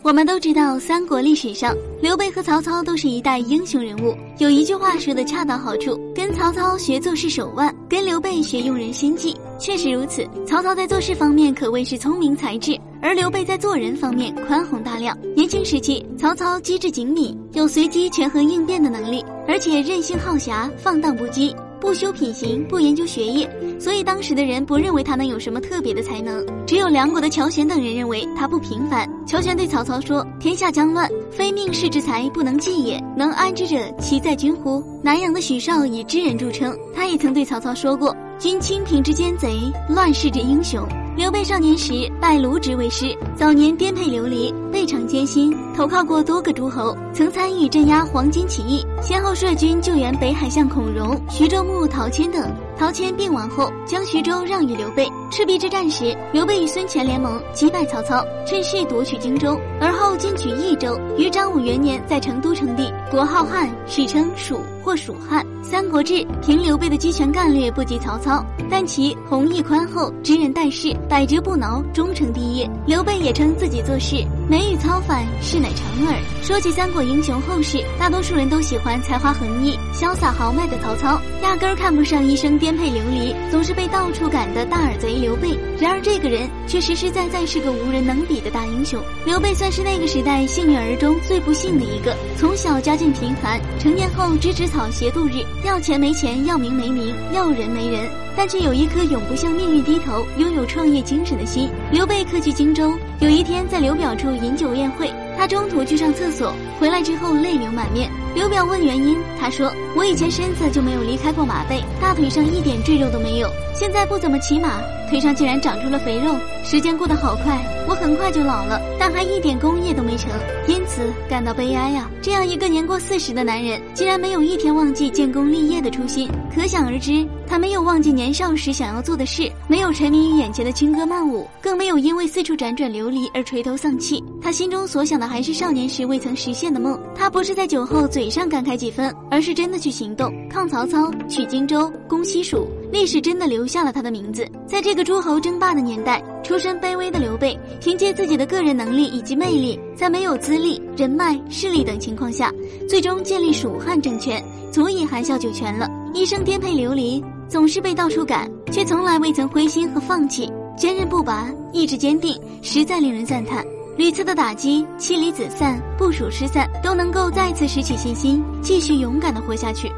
我们都知道，三国历史上，刘备和曹操都是一代英雄人物。有一句话说的恰到好处：跟曹操学做事手腕，跟刘备学用人心计。确实如此，曹操在做事方面可谓是聪明才智，而刘备在做人方面宽宏大量。年轻时期，曹操机智精明，有随机权衡应变的能力，而且任性好侠，放荡不羁。不修品行，不研究学业，所以当时的人不认为他能有什么特别的才能。只有梁国的乔玄等人认为他不平凡。乔玄对曹操说：“天下将乱，非命世之才不能济也。能安之者，其在君乎？”南阳的许绍以知人著称，他也曾对曹操说过：“君清平之奸贼，乱世之英雄。”刘备少年时拜卢植为师，早年颠沛流离，备尝艰辛，投靠过多个诸侯，曾参与镇压黄巾起义，先后率军救援北海相孔融、徐州牧陶谦等。陶谦病亡后，将徐州让与刘备。赤壁之战时，刘备与孙权联盟击败曹操，趁势夺取荆州，而后进取益州。于章武元年在成都称帝，国号汉，史称蜀或蜀汉。《三国志》凭刘备的机权干略不及曹操，但其弘毅宽厚，知人待事，百折不挠，终成帝业。刘备也称自己做事美与操反，事乃成耳。说起三国英雄后世，大多数人都喜欢才华横溢、潇洒豪迈的曹操，压根儿看不上一生颠沛流离、总是被到处赶的大耳贼刘备。然而这个人却实实在在是个无人能比的大英雄。刘备虽算是那个时代幸运儿中最不幸的一个，从小家境贫寒，成年后只指草鞋度日。要钱没钱，要名没名，要人没人，但却有一颗永不向命运低头、拥有创业精神的心。刘备客居荆州，有一天在刘表处饮酒宴会，他中途去上厕所，回来之后泪流满面。刘表问原因，他说：“我以前身子就没有离开过马背，大腿上一点赘肉都没有，现在不怎么骑马，腿上竟然长出了肥肉。时间过得好快，我很快就老了，但还一点功业都没成，因此感到悲哀啊！这样一个年过四十的男人，竟然没有一天忘记建功立业的初心，可想而知，他没有忘记年少时想要做的事，没有沉迷于眼前的轻歌曼舞，更没有因为四处辗转流离而垂头丧气。他心中所想的还是少年时未曾实现的梦。他不是在酒后嘴。上感慨几分，而是真的去行动，抗曹操，取荆州，攻西蜀。历史真的留下了他的名字。在这个诸侯争霸的年代，出身卑微的刘备，凭借自己的个人能力以及魅力，在没有资历、人脉、势力等情况下，最终建立蜀汉政权，足以含笑九泉了。一生颠沛流离，总是被到处赶，却从来未曾灰心和放弃，坚韧不拔，意志坚定，实在令人赞叹。屡次的打击，妻离子散，部署失散，都能够再次拾起信心，继续勇敢的活下去。